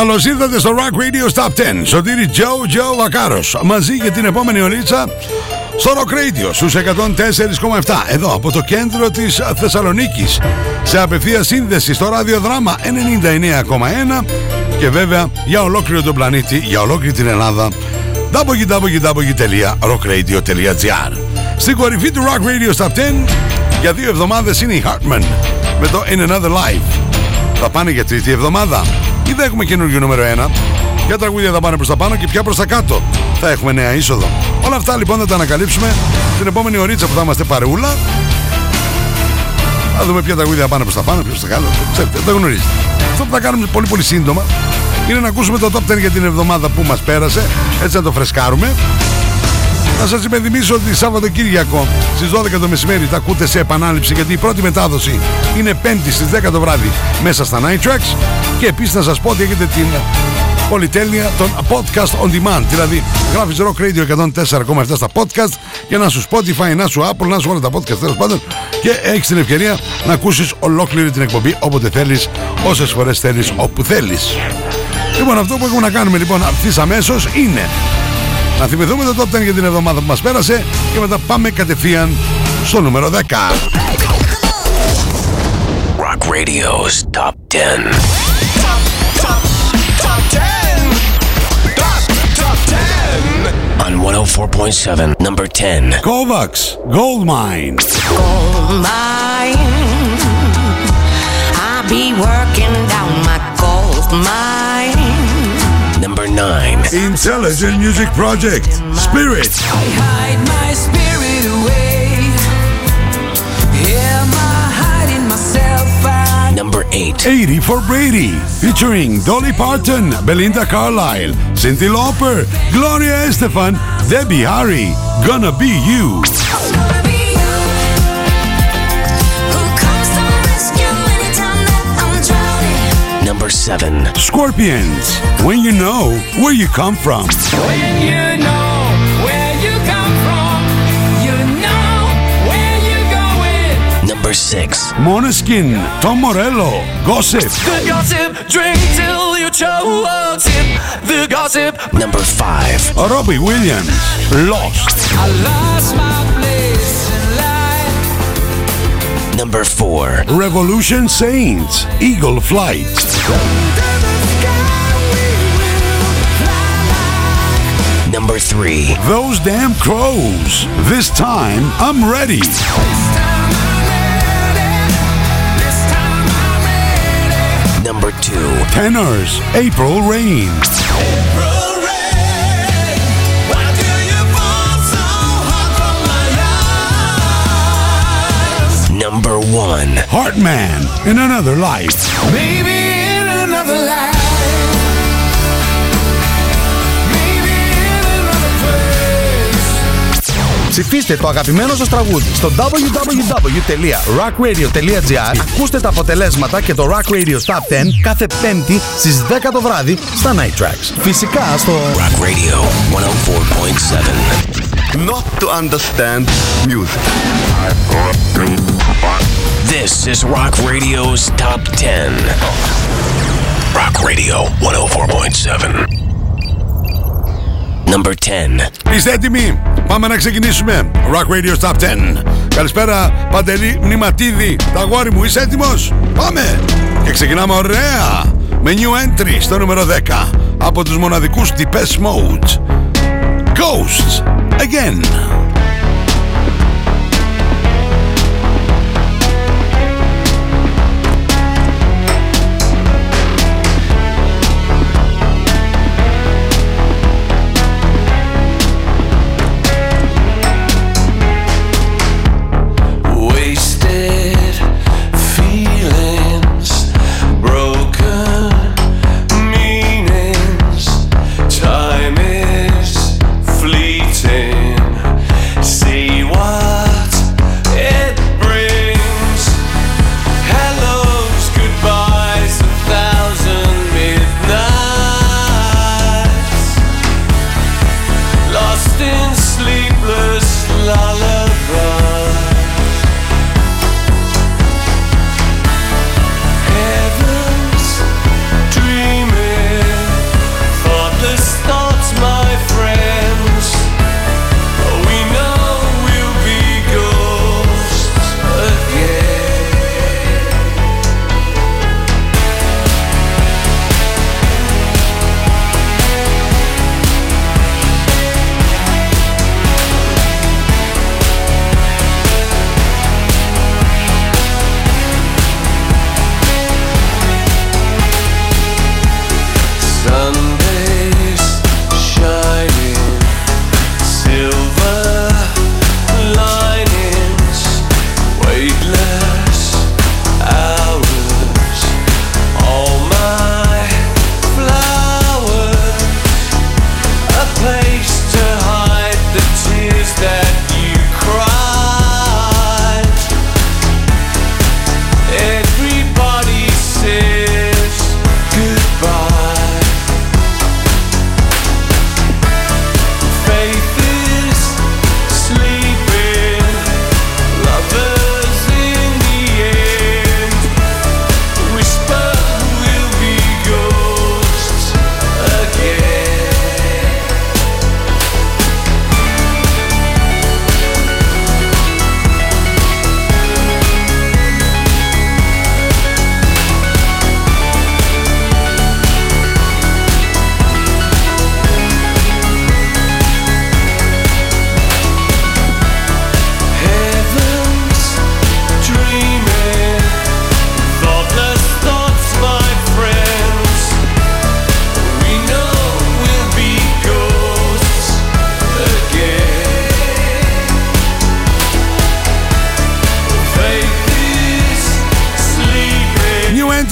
Καλώς ήρθατε στο Rock Radio Stop 10. Σωτήρι Joe Joe Βακάρος. Μαζί για την επόμενη ωρίτσα στο Rock Radio στους 104,7 εδώ από το κέντρο της Θεσσαλονίκης. Σε απευθεία σύνδεση στο ραδιοδράμα 99,1 και βέβαια για ολόκληρο τον πλανήτη, για ολόκληρη την Ελλάδα www.rockradio.gr Στην κορυφή του Rock Radio Stop 10 για δύο εβδομάδες είναι η Hartman. Με το In Another Life. Θα πάνε για τρίτη εβδομάδα ή δεν έχουμε καινούργιο νούμερο 1. Ποια τραγούδια θα πάνε προς τα πάνω και ποια προς τα κάτω. Θα έχουμε νέα είσοδο. Όλα αυτά λοιπόν θα τα ανακαλύψουμε την επόμενη ωρίτσα που θα είμαστε παρεούλα. Θα δούμε ποια τραγούδια θα πάνε προς τα πάνω, ποιος τα κάτω. Ξέρετε, δεν γνωρίζετε. Αυτό που θα κάνουμε πολύ πολύ σύντομα είναι να ακούσουμε το top 10 για την εβδομάδα που μας πέρασε. Έτσι να το φρεσκάρουμε. Να σας υπενθυμίσω ότι Σαββατοκύριακο στις 12 το μεσημέρι τα ακούτε σε επανάληψη γιατί η πρώτη μετάδοση είναι 5η στις 10 το βράδυ μέσα στα Night Tracks. Και επίσης να σας πω ότι έχετε την πολυτέλεια των podcast on demand. Δηλαδή γράφεις Rock Radio 104,7 στα podcast και να σου Spotify, να σου Apple, να σου όλα τα podcast τέλος πάντων. Και έχεις την ευκαιρία να ακούσεις ολόκληρη την εκπομπή όποτε θέλεις, όσες φορές θέλεις, όπου θέλεις. Λοιπόν, αυτό που έχουμε να κάνουμε λοιπόν αυτής αμέσως είναι να θυμηθούμε το top 10 για την εβδομάδα που μας πέρασε και μετά πάμε κατευθείαν στο νούμερο 10. Rock Radio's Top 10. Top, top, top 10. Top, top 10. On 104.7, number 10. Kovacs, Gold Mine. gold mine. I be working down my gold mine. Number 9. Intelligent Music Project, Spirit. I hide my spirit away. Am I hiding myself? I Number 8. 80 for Brady, featuring Dolly Parton, Belinda Carlisle, Cindy Lauper, Gloria Estefan, Debbie Harry, Gonna Be You. gonna be you 7. Scorpions, When You Know Where You Come From. When you know where you come from, you know where you're going. Number 6. Moneskin, Tom Morello, Gossip. The gossip, drink till you choke. Tip the gossip. Number 5. Robbie Williams, Lost. I lost my Number 4. Revolution Saints, Eagle Flight. Under the sky we will fly. Number 3. Those Damn Crows, This Time I'm Ready. Time I'm ready. This time I'm ready. Number 2. Tenors, April Rain. April Number 1. Heartman, In Another Life. Maybe in another life. Maybe in another place. Ψηφίστε το αγαπημένο σας τραγούδι στο www.rockradio.gr Ακούστε τα αποτελέσματα και το Rock Radio Top 10 κάθε πέμπτη στις 10 το βράδυ στα Night Tracks. Φυσικά στο Rock Radio 104.7. not to understand music. This is Rock Radio's Top 10. Rock Radio 104.7. Number 10. Είστε έτοιμοι, πάμε να ξεκινήσουμε. Rock Radio Top 10. Καλησπέρα Παντελή Μνηματίδη, τα αγόρι μου, είσαι έτοιμος; Πάμε! Και ξεκινάμε ωραία με new entry στο νούμερο 10 από τους μοναδικούς Depeche Mode. Ghosts Again.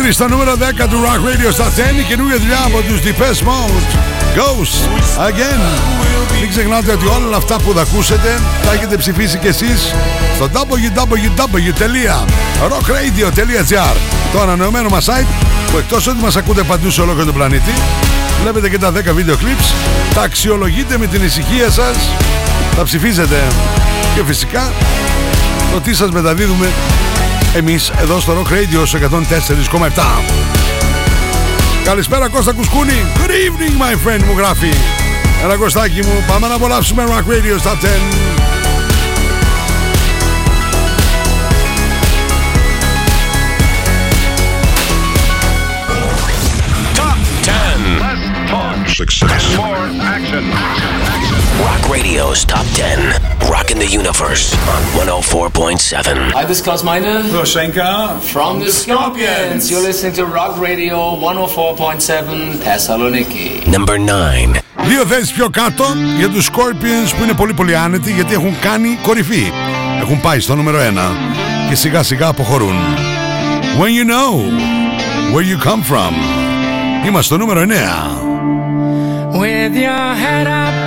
Baby στο νούμερο 10 του Rock Radio στα 10 η καινούργια δουλειά από τους Deepest Mode. Ghost Again. Μην ξεχνάτε ότι όλα αυτά που θα ακούσετε θα έχετε ψηφίσει κι εσείς στο www.rockradio.gr το ανανεωμένο μας site που εκτός ότι μας ακούτε παντού σε ολόκληρο τον πλανήτη βλέπετε και τα 10 βίντεο clips τα αξιολογείτε με την ησυχία σας τα ψηφίζετε και φυσικά το τι σας μεταδίδουμε εμείς εδώ στο Rock Radio στο 104,7 Καλησπέρα Κώστα Κουσκούνη. Good evening my friend μου γράφει. Ένα Κωστάκι μου Πάμε να απολαύσουμε Rock Radio στα 10 Top 10. Success. Rock Radio's Top 10. Rocking the Universe on 104.7. Hi, this is Klaus Meine Roshenka. from the Scorpions. You're listening to Rock Radio 104.7 Thessaloniki. Number 9. Δύο θέσεις πιο κάτω για τους Scorpions που είναι πολύ πολύ άνετοι γιατί έχουν κάνει κορυφή. Έχουν πάει στο νούμερο 1 και σιγά σιγά αποχωρούν. When you know where you come from. Είμαστε στο νούμερο 9. With your head up in the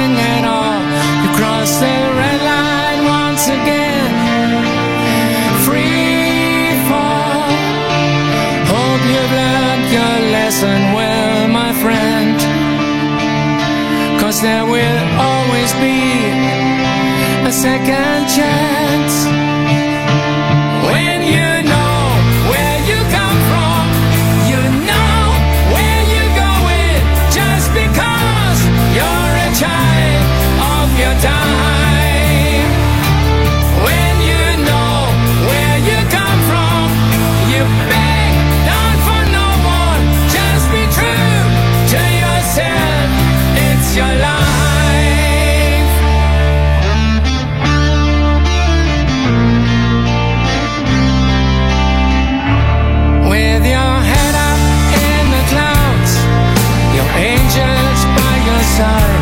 there will always be a second chance. Inside.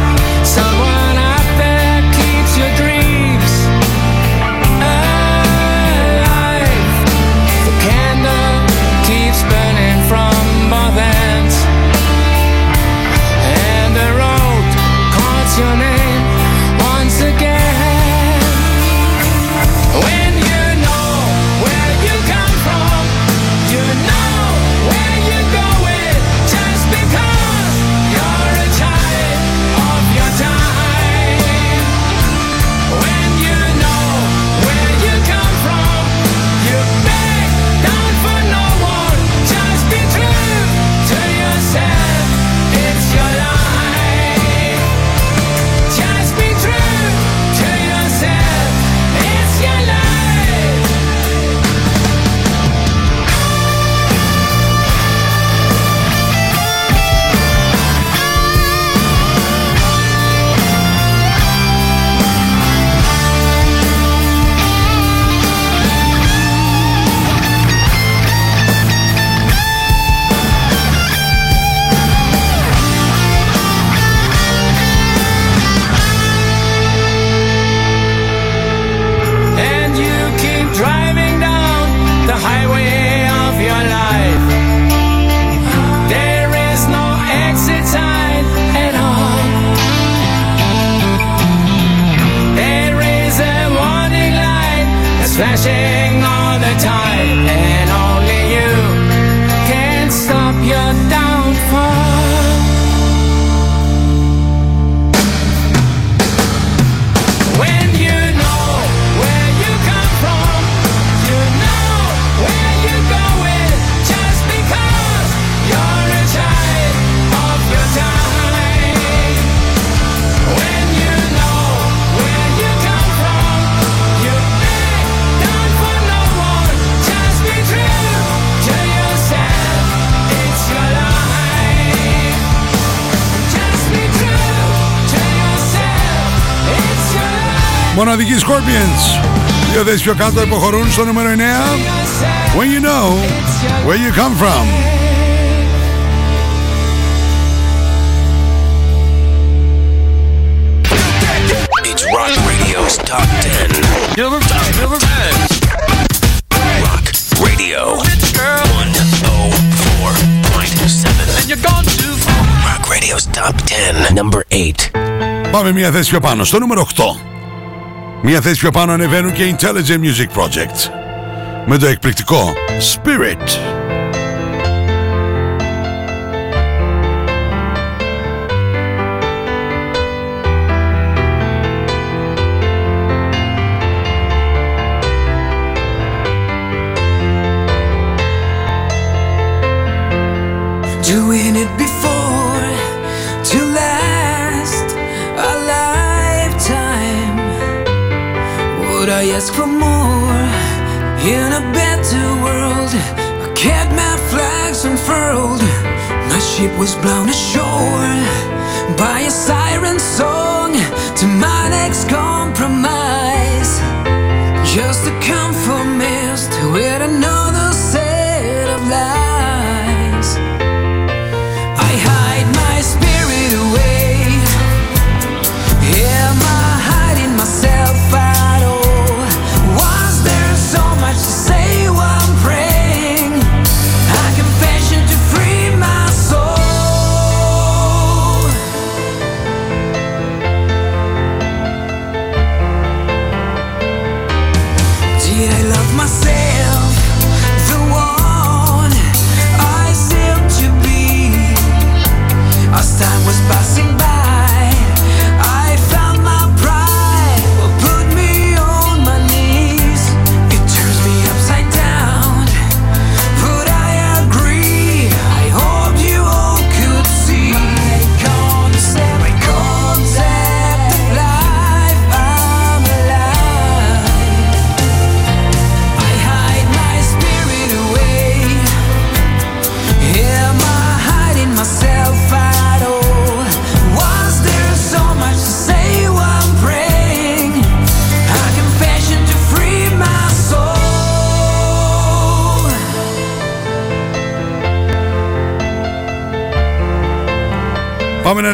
Scorpions. Δύο θέσεις πιο κάτω υποχωρούν στο νούμερο 9. When you know where you come from. It's Rock Radio's Top 10. Number, number 10. Rock Radio 104.7. And you're gone too far. Rock Radio's Top 10. Number 8. Πάμε μια θέση πιο πάνω, στο νούμερο 8. Μια θέση πιο πάνω ανεβαίνουν και Intelligent Music Project. Με το εκπληκτικό Spirit. Doing it was blown ashore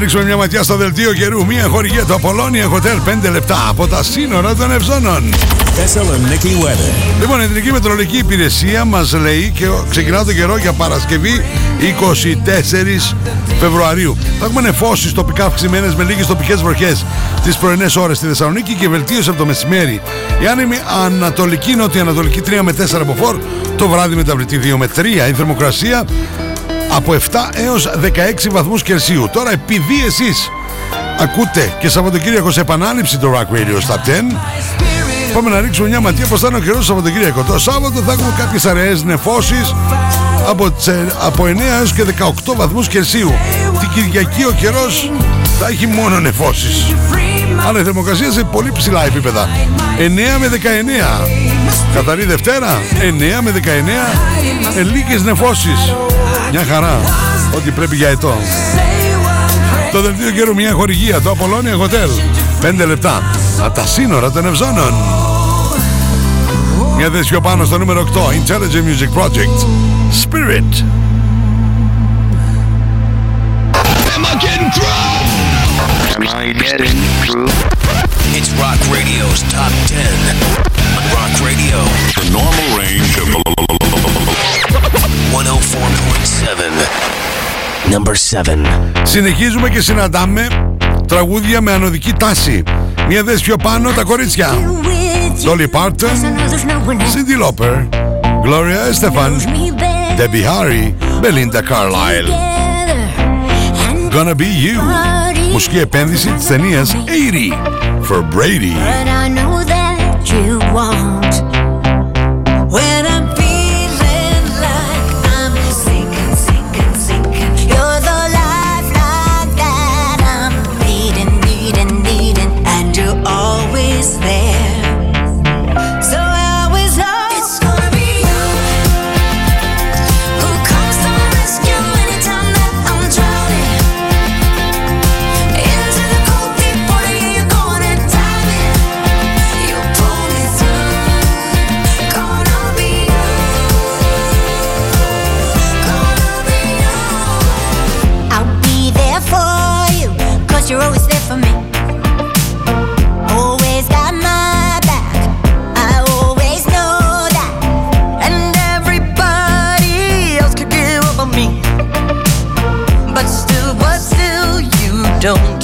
ρίξουμε μια ματιά στο δελτίο καιρού. Μια χορηγία του Apollonia Hotel 5 λεπτά από τα σύνορα των Ευζώνων. Thessaloniki weather. Λοιπόν, η Εθνική Μετρολογική Υπηρεσία μας λέει και ξεκινά το καιρό για Παρασκευή 24 Φεβρουαρίου. Θα έχουμε νεφώσεις τοπικά αυξημένες με λίγες τοπικές βροχές τις πρωινές ώρες στη Θεσσαλονίκη και βελτίωση από το μεσημέρι. Η άνεμη ανατολική, νότια-ανατολική 3 με 4 από φόρ, το βράδυ μεταβλητή 2 με 3. Η θερμοκρασία από 7 έως 16 βαθμούς Κελσίου. Τώρα επειδή εσείς ακούτε και Σαββατοκύριακο σε επανάληψη το Rock Radio Stop 10 Πάμε να ρίξουμε μια ματιά πως θα είναι ο καιρός το Σαββατοκύριακο. Το Σάββατο θα έχουμε κάποιες αραίες νεφώσεις από, τσε- από 9 έως και 18 βαθμούς Κελσίου. Την Κυριακή ο καιρός θα έχει μόνο νεφώσεις. Αλλά η θερμοκρασία σε πολύ ψηλά επίπεδα. 9 με 19. Καθαρή Δευτέρα. 9 με 19. Ε, λίγες νεφώσεις. Μια χαρά. Ό,τι πρέπει για ετώ. Το δελτίο καιρού μια χορηγία. Το Apollonia Hotel. 5 λεπτά. Από τα σύνορα των Ευζώνων. Μια θέση πιο πάνω στο νούμερο 8. Intelligent Music Project. Spirit. It's Rock Radio's Top 10. On Rock Radio, The normal range of 104.7. Number 7. Συνεχίζουμε και συναντάμε τραγούδια με ανωδική τάση. Μια θέση πιο πάνω τα κορίτσια. Dolly Parton, Cindy Lauper, Gloria Estefan, Debbie Harry, Belinda Carlisle. Gonna be you. Μουσική επένδυση της ταινίας 80 for Brady. want. Don't.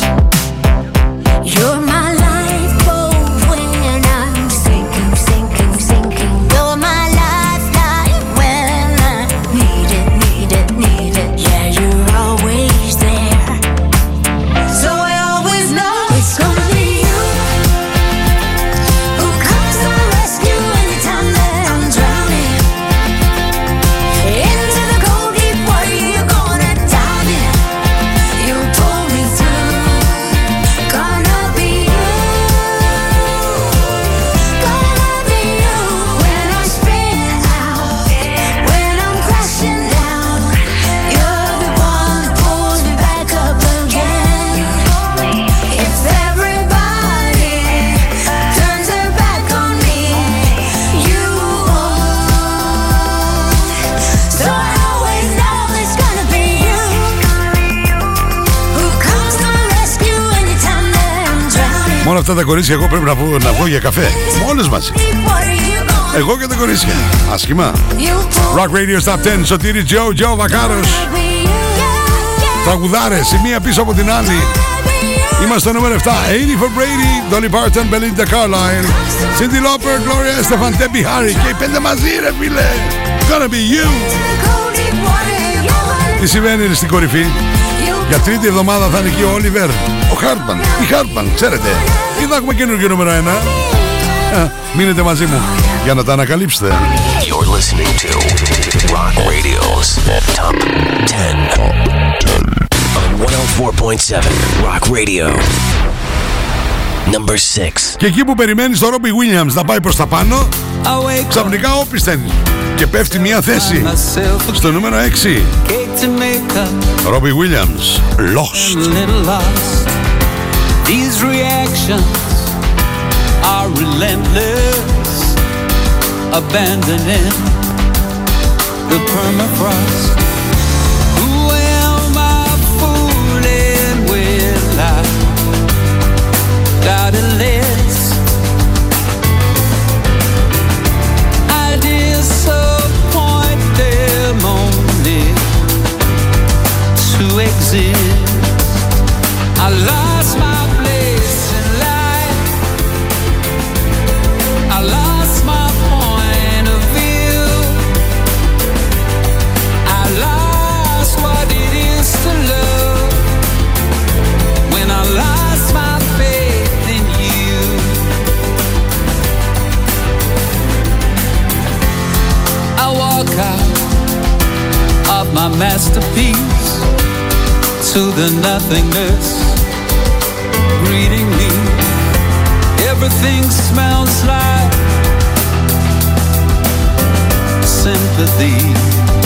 Κορίτσια εγώ πρέπει να βγω, να βγω για καφέ. Μόλις μαζί. Εγώ και τα κορίτσια. Άσχημα. Rock Radio Stop 10. Σωτήρι Τζο, Τζο Βακάρος. Τραγουδάρες, η μία πίσω από την άλλη. Είμαστε στο νούμερο 7. 80 for Brady, Dolly Parton, Belinda Carlisle, Cindy Lauper, Gloria Estefan, Debbie Harry και οι πέντε μαζί ρε φίλε. Gonna be you. Τι συμβαίνει στην κορυφή; Για τρίτη εβδομάδα θα είναι εκεί ο Όλιβερ. Ο Χάρτμαν. Η Χάρτμαν, ξέρετε. Ή θα έχουμε καινούργιο νούμερο 1. Α, μείνετε μαζί μου για να τα ανακαλύψετε. You're listening to Rock Radio's Top 10 on 104.7 Rock Radio. Number 6. Και εκεί που περιμένεις το Ρόμπι Williams να πάει προς τα πάνω, ξαφνικά όπισθεν και πέφτει μια θέση στο νούμερο 6. Ρόμπι Williams, Lost. These reactions are relentless, abandoning the permafrost. Who am I fooling with? I got a. I disappoint them only to exist. I lost masterpiece to the nothingness greeting me. Everything smells like sympathy.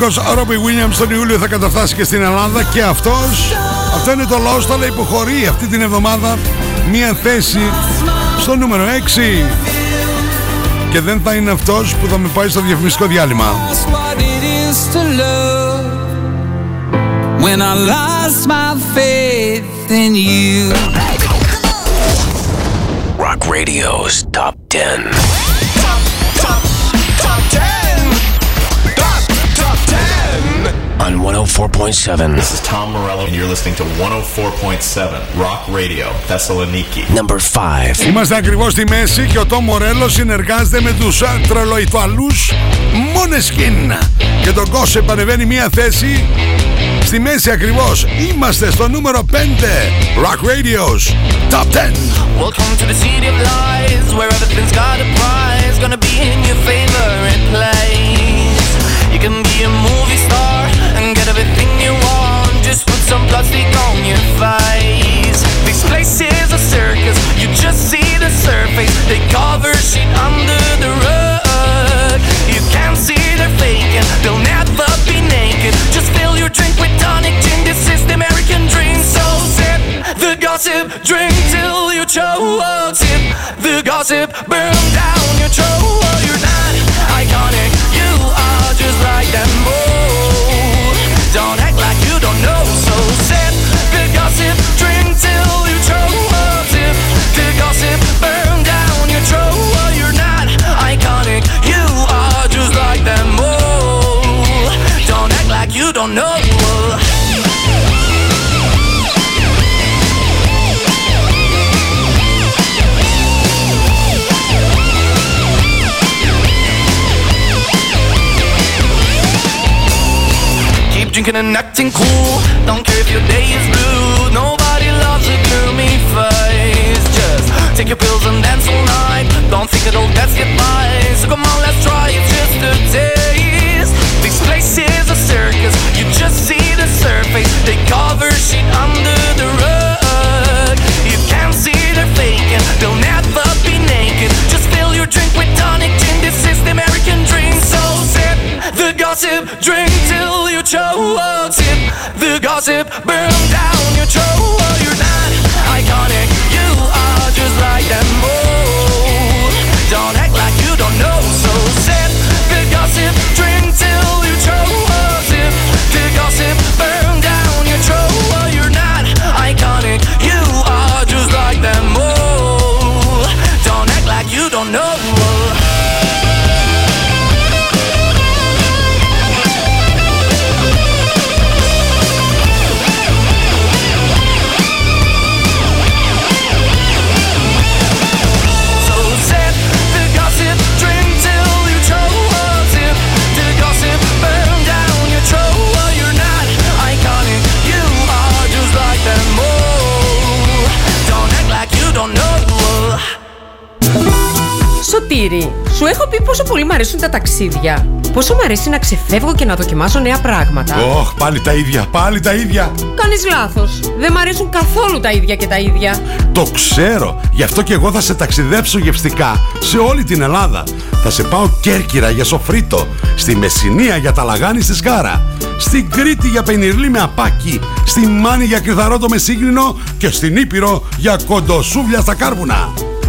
Μοναδικός Ρόμπι Williams τον Ιούλιο θα καταφτάσει και στην Ελλάδα και αυτός αυτό είναι το Lost αλλά υποχωρεί αυτή την εβδομάδα μία θέση στο νούμερο 6 και δεν θα είναι αυτός που θα με πάει στο διαφημιστικό διάλειμμα That's what it is to love. When I lost my faith in you. Rock Radio's Top 10. On 104.7. This is Tom Morello, and you're listening to 104.7 Rock Radio, Thessaloniki. Number 5. Είμαστε ακριβώς στη μέση και ο Τόμ Μορέλο συνεργάζεται με τους τρελοϊθουαλούς Måneskin και τον Gossip ανεβαίνει μία θέση στη μέση ακριβώς είμαστε στο νούμερο 5 Rock Radio's Top 10 Welcome to the city of lies, where everything's got a prize. Gonna be in your favorite place. You can be a movie star get everything you want. Just put some plastic on your face. This place is a circus, you just see the surface. They cover shit under the rug. You can't see they're faking, they'll never be naked. Just fill your drink with tonic gin. This is the American dream, so sip the gossip, drink till you choke. Sip the gossip, burn down drinking and acting cool. Don't care if your day is blue. Nobody loves a gloomy face. Just take your pills and dance all night. Don't think it'll get by. So come on, let's try it just a taste. Gossip, burn down σου έχω πει πόσο πολύ μου αρέσουν τα ταξίδια. Πόσο μου αρέσει να ξεφεύγω και να δοκιμάσω νέα πράγματα. Ωχ, πάλι τα ίδια, πάλι τα ίδια Κάνεις λάθος. Δεν μ' αρέσουν καθόλου τα ίδια και τα ίδια. Το ξέρω, γι' αυτό και εγώ θα σε ταξιδέψω γευστικά σε όλη την Ελλάδα. Θα σε πάω Κέρκυρα για σοφρίτο, στη Μεσσηνία για τα λαγάνι στη Σκάρα, στην Κρήτη για πενιρλί με απάκι, στη Μάνη για κρυθαρότο με σύγχρονο και στην Ήπειρο για κοντοσούβλια στα κάρβουνα.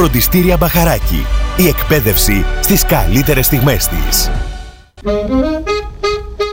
Φροντιστήρια Μπαχαράκι. Η εκπαίδευση στις καλύτερες στιγμές της.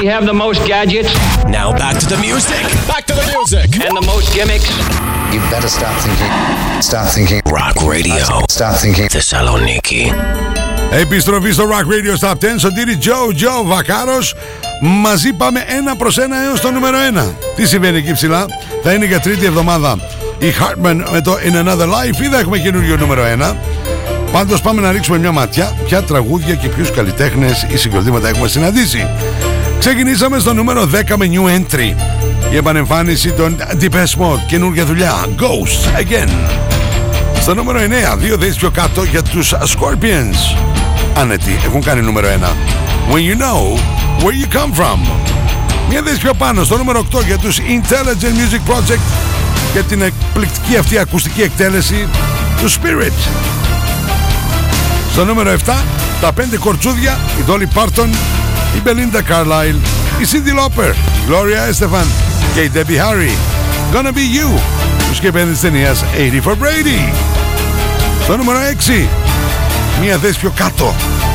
We have the most gadgets. Now back to the music. Back to the music. And the most gimmicks. You better start thinking. Start thinking. Rock Radio. Start thinking. Θεσσαλονίκη. Επιστροφή στο Rock Radio Stop 10 Σωτήρι Joe Joe Βακάρος Μαζί πάμε ένα προς ένα έως το νούμερο 1 Τι συμβαίνει εκεί ψηλά; Θα είναι για τρίτη εβδομάδα η Hartman με το In Another Life ή θα έχουμε καινούριο νούμερο 1 Πάντως πάμε να ρίξουμε μια ματιά Ποια τραγούδια και ποιους καλλιτέχνες ή συγκροτήματα έχουμε συναντήσει Ξεκινήσαμε στο νούμερο 10 με New Entry. Η επανεμφάνιση των Deepest Mode. Καινούργια δουλειά. Ghost Again. Στο νούμερο 9 Δύο θέσεις πιο κάτω για τους Scorpions. Άνετοι έχουν κάνει νούμερο 1 When you know where you come from. Μια θέση πιο πάνω στο νούμερο 8 για τους Intelligent Music Project Για την εκπληκτική αυτή ακουστική εκτέλεση του Spirit. Στο νούμερο 7 τα πέντε κορτσούδια η Dolly Parton η Belinda Carlisle, η Cindy Lauper, η Gloria Estefan και η Debbie Harry. Gonna be you, τους σκεπέδι της ταινίας 80 for Brady. Στο νούμερο 6, μία θέση πιο κάτω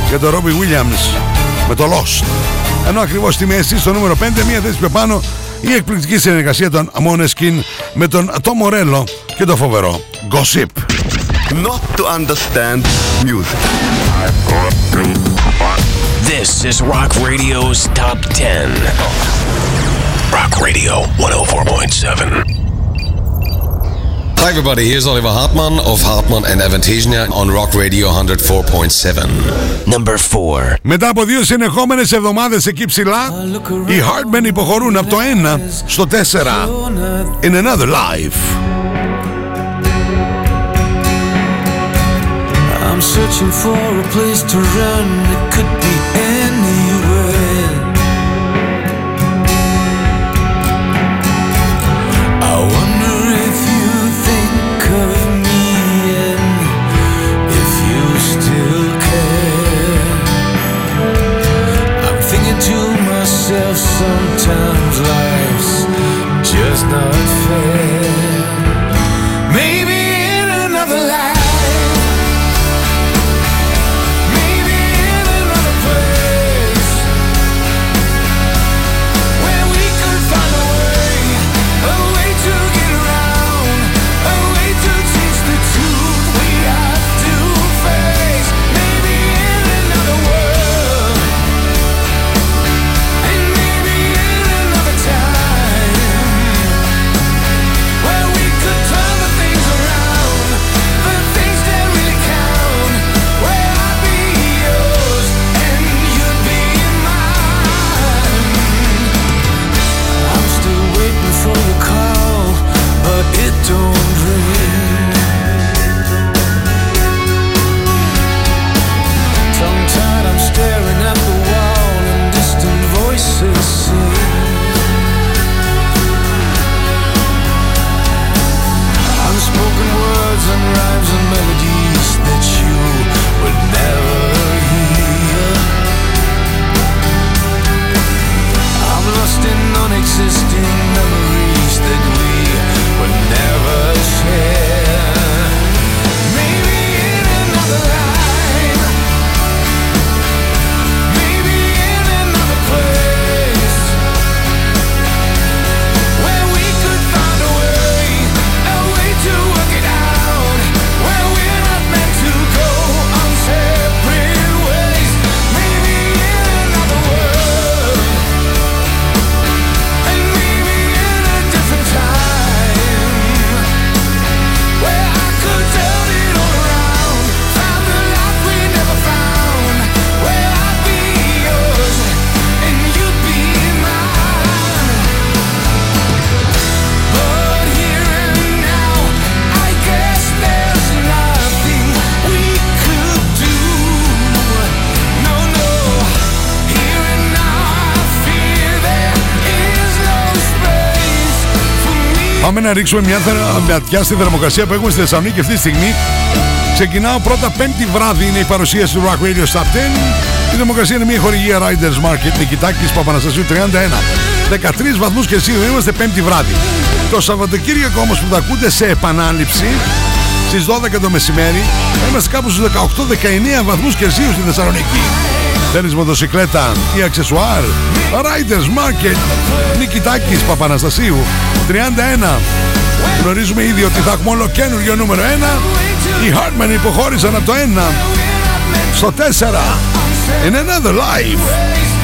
για τον Robbie Williams με το Lost. Ενώ ακριβώς στη μέση, στο νούμερο 5, μία θέση πιο πάνω, η εκπληκτική συνεργασία των Måneskin με τον Tom Morello και το φοβερό Gossip. Not to understand music. This is Rock Radio's Top 10. Rock Radio 104.7. Hi everybody, here's Oliver Hartmann of Hartmann and Avantasia on Rock Radio 104.7. Number 4. Μετά από δύο συνεχόμενες εβδομάδες εκεί ψηλά, οι Hardmen υποχωρούν από το 1 στο 4. In another life. I'm searching for a place to run. It could be anywhere. I wonder if you think of me and if you still care. I'm thinking to myself sometimes life's just not fair. Πάμε να ρίξουμε μια θερα- ματιά στη θερμοκρασία που έχουμε στη Θεσσαλονίκη αυτή τη στιγμή. Ξεκινάω πρώτα πέμπτη βράδυ είναι η παρουσίαση του Rock Radio Stop 10. Η θερμοκρασία είναι μια χορηγία Riders Market Νικητάκης Παπαναστασίου 31. 13 βαθμούς Κελσίου είμαστε πέμπτη βράδυ. Το Σαββατοκύριακο όμως που θα ακούτε σε επανάληψη στις 12 το μεσημέρι θα είμαστε κάπου στους 18-19 βαθμούς Κελσίου στη Θεσσαλονίκη. Θέλεις μοτοσυκλέτα ή αξεσουάρ Riders Market Νικητάκης Παπαναστασίου 31 Γνωρίζουμε ήδη ότι θα έχουμε όλο καινούριο νούμερο 1 Οι Hartman υποχώρησαν από το 1 Στο 4 In another life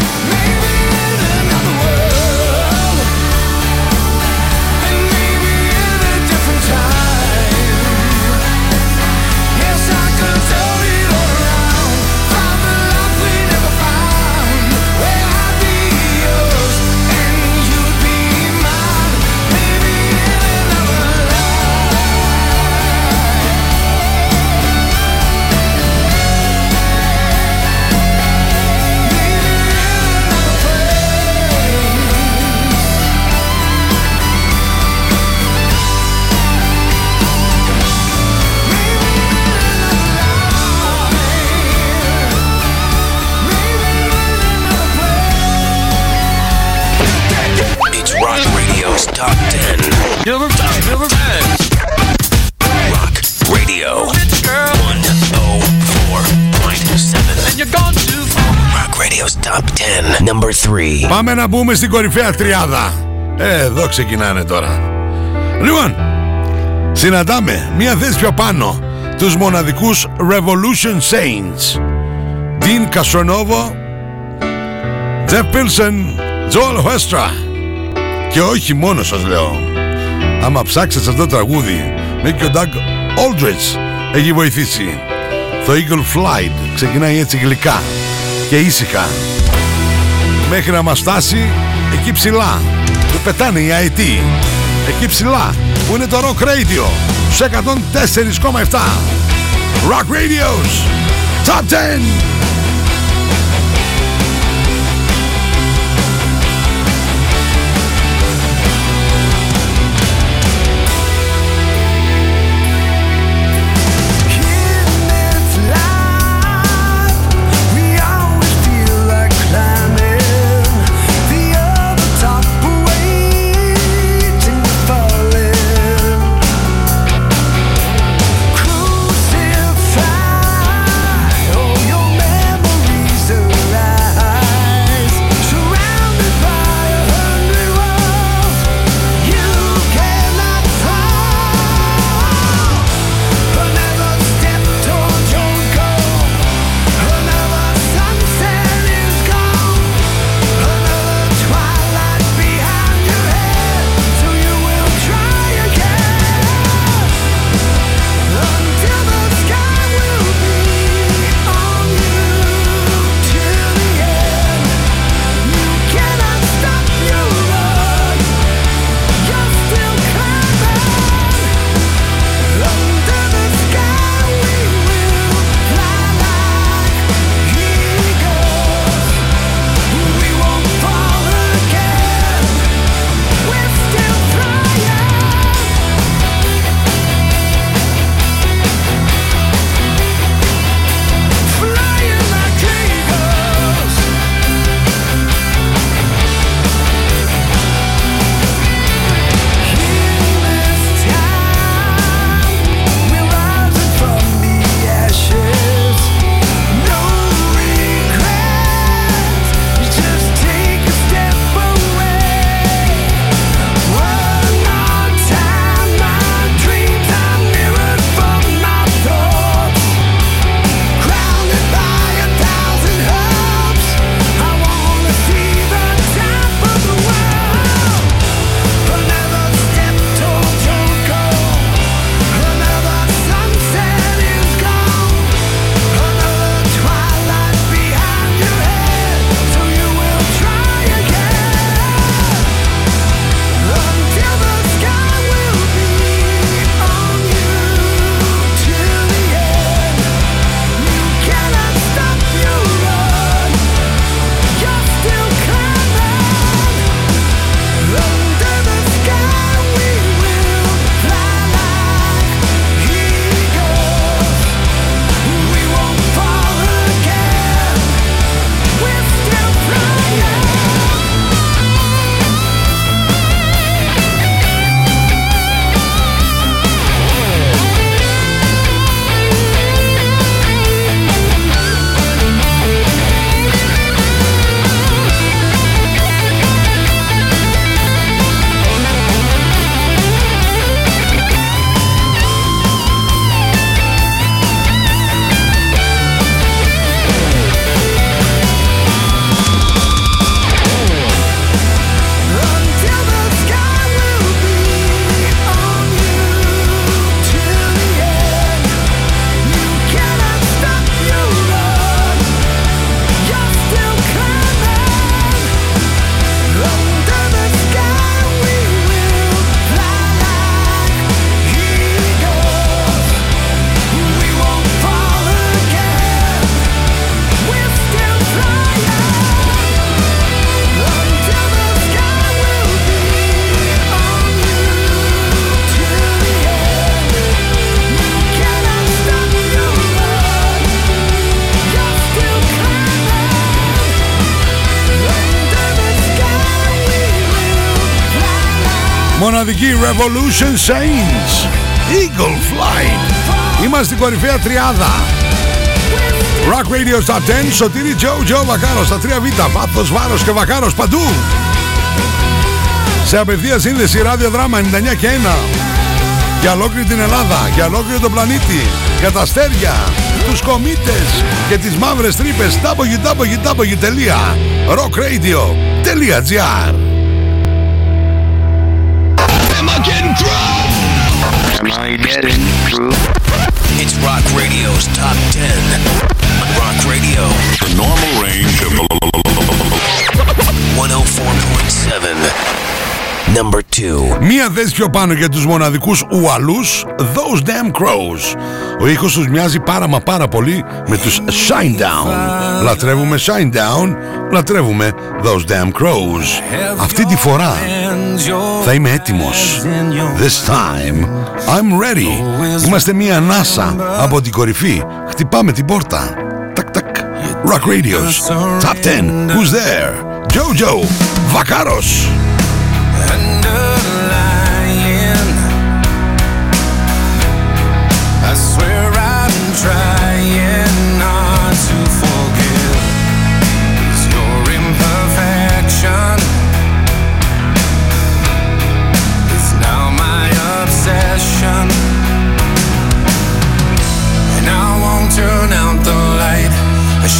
Top 10. Number 10. Number 10. Rock Radio 104.7. And you're gone too far. Rock Radio's Top 10. Number 3. Πάμε να μπούμε στην κορυφαία τριάδα ε, Εδώ ξεκινάνε τώρα Λοιπόν Συναντάμε μία θέση πιο πάνω Τους μοναδικούς Revolution Saints Dean Castronovo Jeff Pilson Joel Hestra Και όχι μόνος σας λέω. Άμα ψάξετε αυτό το τραγούδι Μέχρι και ο Doug Aldrich Έχει βοηθήσει. Το Eagle Flight Ξεκινάει έτσι γλυκά Και ήσυχα. Μέχρι να μας φτάσει Εκεί ψηλά. Που πετάνε οι IT Εκεί ψηλά Που είναι το Rock Radio Στους 104,7 Rock Radios Top 10 Revolution Saints. Eagle Flight. Είμαστε στην κορυφαία τριάδα. Rock Radio Top 10 Σωτήρι Joe Joe Βακάρος Στα 3Β Βάθος, Βάρος και Βακάρος παντού. Σε απευθεία σύνδεση ραδιοδράμα 99 και 1 Για ολόκληρη την Ελλάδα Για ολόκληρο τον πλανήτη Για τα αστέρια Τους κομίτες Και τις μαύρες τρύπες www.rockradio.gr It's Rock Radio's Top 10. Rock Radio. The normal range of 104.7. Number 2. Μία θέση πιο πάνω για τους μοναδικούς ουαλούς Those Damn Crows. Ο ήχος τους μοιάζει πάρα μα πάρα πολύ με τους Shinedown Λατρεύουμε Shinedown Λατρεύουμε Those Damn Crows. Αυτή τη φορά θα είμαι έτοιμος. This time I'm ready. Είμαστε μία ανάσα από την κορυφή. Χτυπάμε την πόρτα. Τακ τακ. Rock Radio's. Top 10 Who's there; Jojo. Βακάρος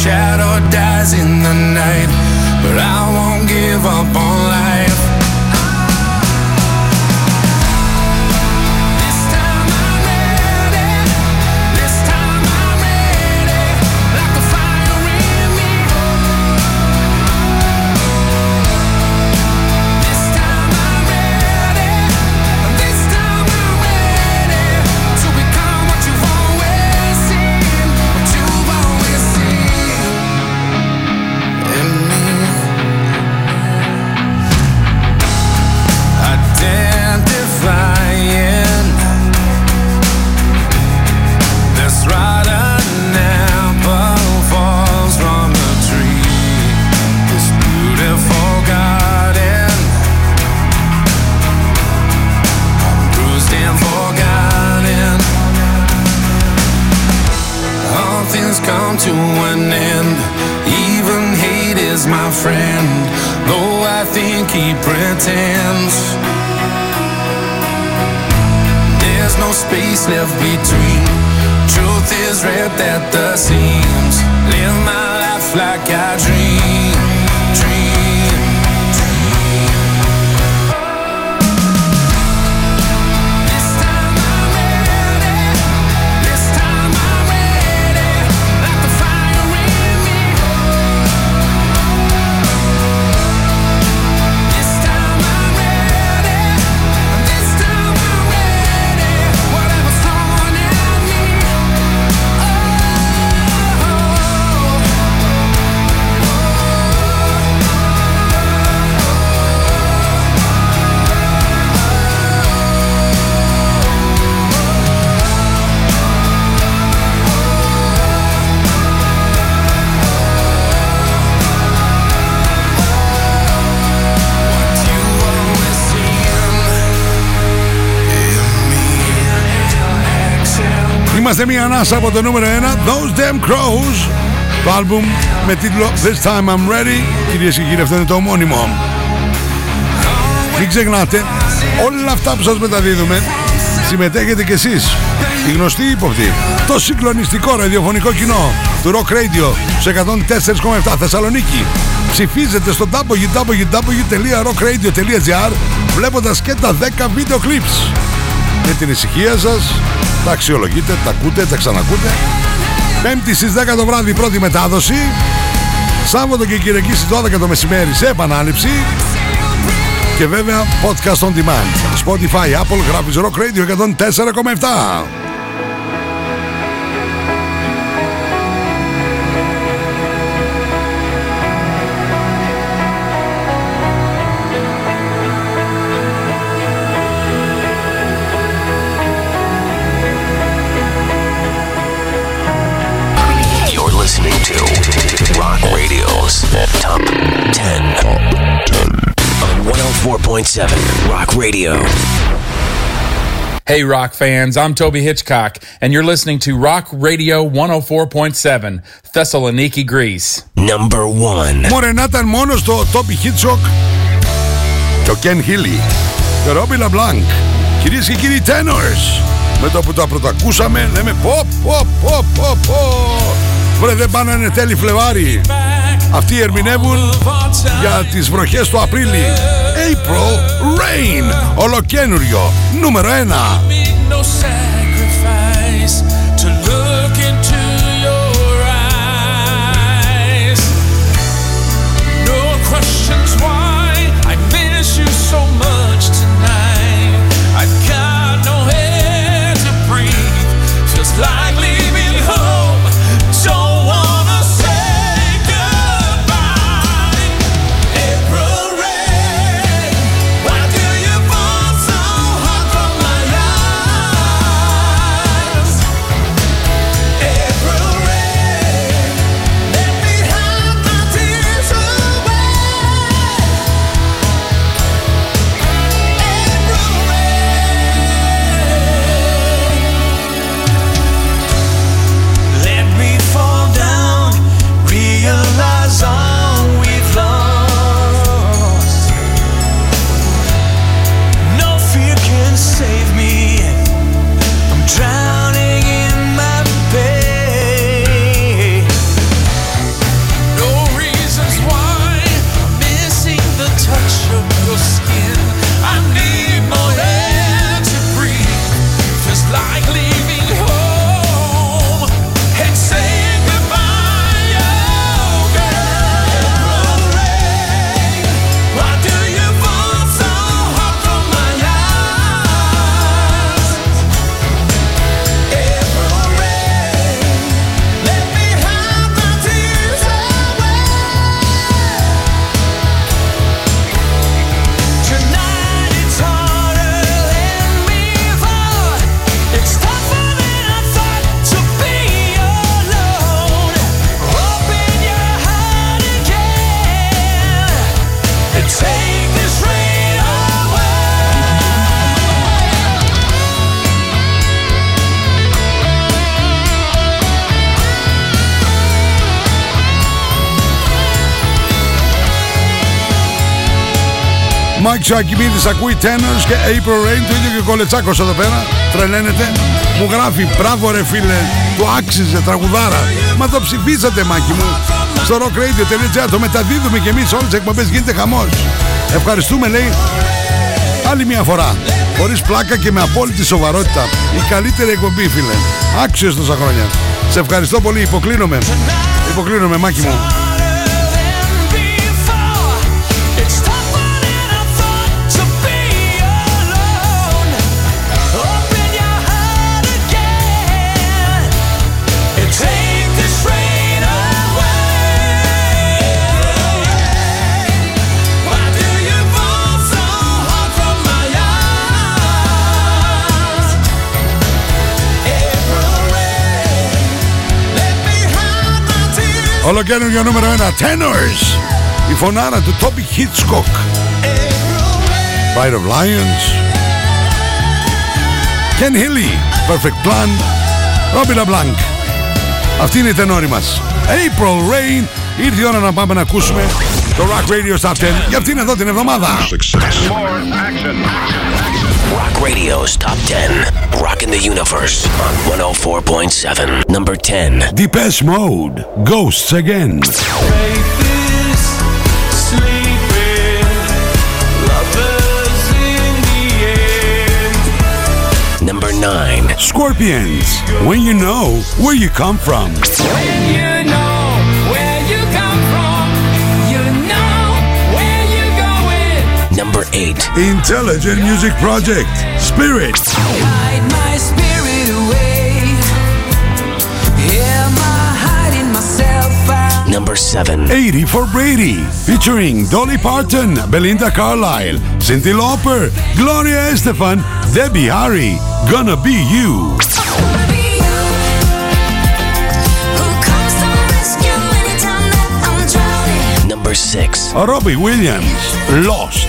shadow dies in the night, but I won't give up on space left between. Truth is ripped at the seams. Live my life like I dream. Είμαστε μία ανάσα από το νούμερο 1 Those Damn Crows. Το άλμπουμ με τίτλο This Time I'm Ready. Κυρίες και κύριοι αυτό είναι το ομώνυμο. Μην ξεχνάτε Όλα αυτά που σας μεταδίδουμε Συμμετέχετε κι εσείς. Οι γνωστοί ύποπτοι Το συγκλονιστικό ραδιοφωνικό κοινό Του Rock Radio Σε 104,7 Θεσσαλονίκη. Ψηφίζετε στο www.rockradio.gr Βλέποντας και τα 10 βίντεο clips Με την ησυχία σας τα αξιολογείτε, τα ακούτε, τα ξανακούτε. Πέμπτη στις 10 το βράδυ η πρώτη μετάδοση. Σάββατο και Κυριακή στις 12 το μεσημέρι σε επανάληψη. Και βέβαια podcast on demand. Spotify, Apple, γράφεις Rock Radio 104,7. Rock Radio's Top 10. On 104.7 Rock Radio. Hey, rock fans, I'm Toby Hitchcock, and you're listening to Rock Radio 104.7, Thessaloniki, Greece. Number one. Μωρέ να ήταν μόνο στο Toby Hitchcock και ο Ken Healy και ο Robbie LeBlanc. Κυρίες και κύριοι Tenors. Με το που τα πρωτακούσαμε λέμε πω πω πω πω πω. Βρε δεν πάνε να είναι τέλη Φλεβάρι. Αυτοί ερμηνεύουν για τις βροχές του Απρίλη. April Rain. Ολοκένουριο. Νούμερο 1. Μάικ Σακιμίδης ακούει Tenors και April Rain Το ίδιο και ο Κολετσάκος εδώ πέρα Τρελαίνεται. Μου γράφει μπράβο ρε φίλε Του άξιζε τραγουδάρα. Μα το ψηφίσατε Μάκη μου Στο rockradio.gr Το μεταδίδουμε και εμείς όλες τις εκπομπές Γίνεται χαμός Ευχαριστούμε λέει Άλλη μια φορά Χωρίς πλάκα και με απόλυτη σοβαρότητα. Η καλύτερη εκπομπή φίλε. Άξιος τόσα χρόνια. Σε ευχαριστώ πολύ Υποκλίνομαι. Υποκλίνομαι Μάκη μου tears. Ολοκαίνουργιο νούμερο 1 Tenors. Η φωνάρα του Toby Hitchcock Pride of Lions. Ken Hilly Perfect Plan. Robbie LeBlanc. Αυτή είναι η τενόρη μας. April Rain. Ήρθε η ώρα να πάμε να ακούσουμε το Rock Radio Top 10 για αυτήν εδώ την εβδομάδα Rock Radio's Top 10. Rocking the Universe on 104.7. Number 10. Depeche Mode Ghosts Again Number 9. Scorpions When You Know Where You Come From Intelligent Music Project Spirit Hide my spirit away. Am I hiding myself out? Number 7. 80 for Brady featuring Dolly Parton, Belinda Carlisle, Cyndi Lauper, Gloria Estefan, Debbie Harry, Gonna Be You. Number 6. Robbie Williams, Lost.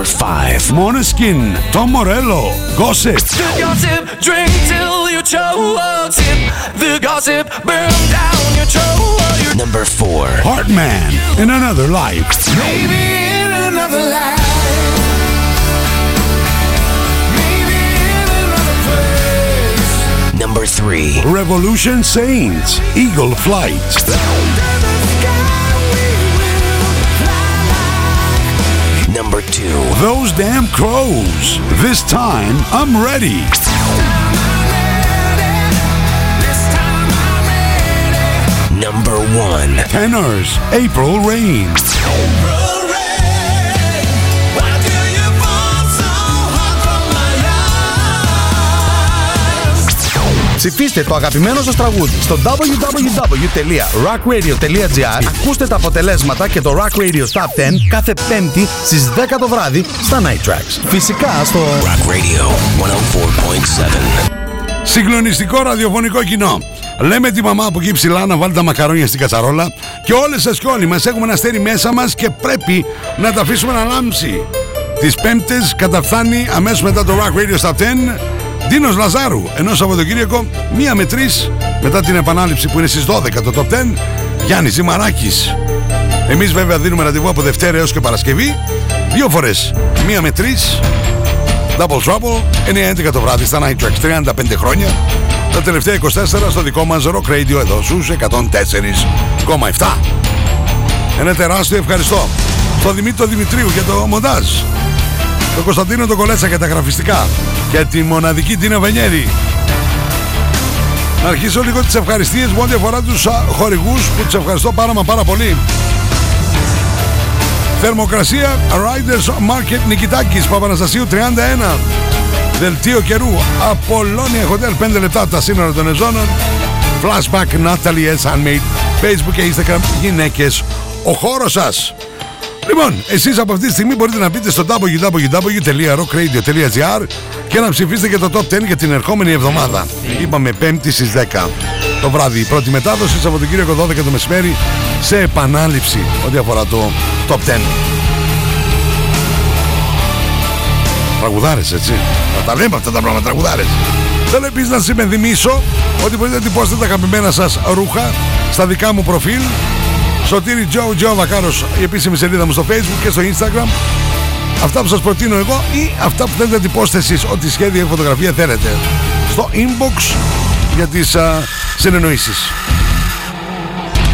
Number 5. Måneskin, Tom Morello, Gossip. The gossip, drink till you choke. Sip the gossip, burn down your throat. Number 4. Heartman, In Another Life. Maybe in another life. Maybe in another place. Number 3. Revolution Saints, Eagle Flight. 2. Those Damn Crows, This Time I'm Ready. Number 1. Tenors, April Rain. Ψηφίστε το αγαπημένο σας τραγούδι στο www.rockradio.gr Ακούστε τα αποτελέσματα και το Rock Radio Top 10 κάθε πέμπτη στις 10 το βράδυ στα Night Tracks. Φυσικά στο Rock Radio 104.7. Συγκλονιστικό ραδιοφωνικό κοινό. Λέμε τη μαμά από εκεί ψηλά να βάλει τα μακαρόνια στην κατσαρόλα και όλες σας και όλοι μας έχουμε ένα αστέρι μέσα μας και πρέπει να τα αφήσουμε να λάμψει. Τις πέμπτες καταφθάνει αμέσως μετά το Rock Radio Stop 10 Δίνος Λαζάρου, ενώ Σαββατοκύριακο μία με τρεις μετά την επανάληψη που είναι στις 12 το Top 10 Γιάννης Ζημαράκης. Εμείς βέβαια δίνουμε ραντεβού από Δευτέρα έως και Παρασκευή. Δύο φορές, μία με τρεις Double Trouble 9-11 το βράδυ στα Night Tracks 35 χρόνια. Τα τελευταία 24 στο δικό μας Rock Radio εδώ στους 104,7 Ένα τεράστιο ευχαριστώ στον Δημήτρη Δημητρίου για το μοντάζ τον Κωνσταντίνο τον Κολέτσα για τα γραφιστικά. Και τη μοναδική Τίνα Βενιέρη. Να αρχίσω λίγο τις ευχαριστίες μου ό,τι αφορά τους α, χορηγούς που τους ευχαριστώ πάρα μα πάρα πολύ. Θερμοκρασία Riders Market Νικητάκης Παπαναστασίου 31 Δελτίο καιρού Απολώνια Hotel 5 λεπτά από τα σύνορα των Εζώνων. Flashback Natalie S. Handmade. Facebook και Instagram Γυναίκες Ο χώρος σας Λοιπόν, εσείς από αυτή τη στιγμή μπορείτε να μπείτε στο www.rockradio.gr και να ψηφίσετε και το Top 10 για την ερχόμενη εβδομάδα. Είπαμε 5η στις 10 το βράδυ. Η πρώτη μετάδοση Σαββατοκύριακο 12 το μεσημέρι σε επανάληψη ό,τι αφορά το Top 10. Τραγουδάρες έτσι. Να τα λέμε αυτά τα πράγματα τραγουδάρες. Θέλω επίσης να σας υπενθυμίσω ότι μπορείτε να τυπώσετε τα αγαπημένα σας ρούχα στα δικά μου προφίλ Σωτήρι Τζο Τζο Βακάρος η επίσημη σελίδα μου στο facebook και στο instagram. Αυτά που σας προτείνω εγώ ή αυτά που θέλετε να τυπώσετε εσείς. Ό,τι σχέδιο ή φωτογραφία θέλετε. Στο inbox για τις α, συνεννοήσεις.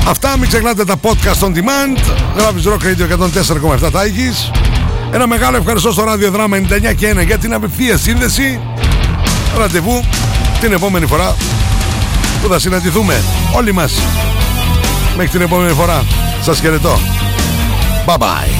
Αυτά μην ξεχνάτε τα podcast on demand. Γράφεις Rock Radio 104,7 Τάικης Ένα μεγάλο ευχαριστώ στο ράδιο δράμα 99 και 1 για την απευθεία σύνδεση. Ραντεβού την επόμενη φορά που θα συναντηθούμε. Όλοι μας Μέχρι την επόμενη φορά. Σας χαιρετώ. Bye bye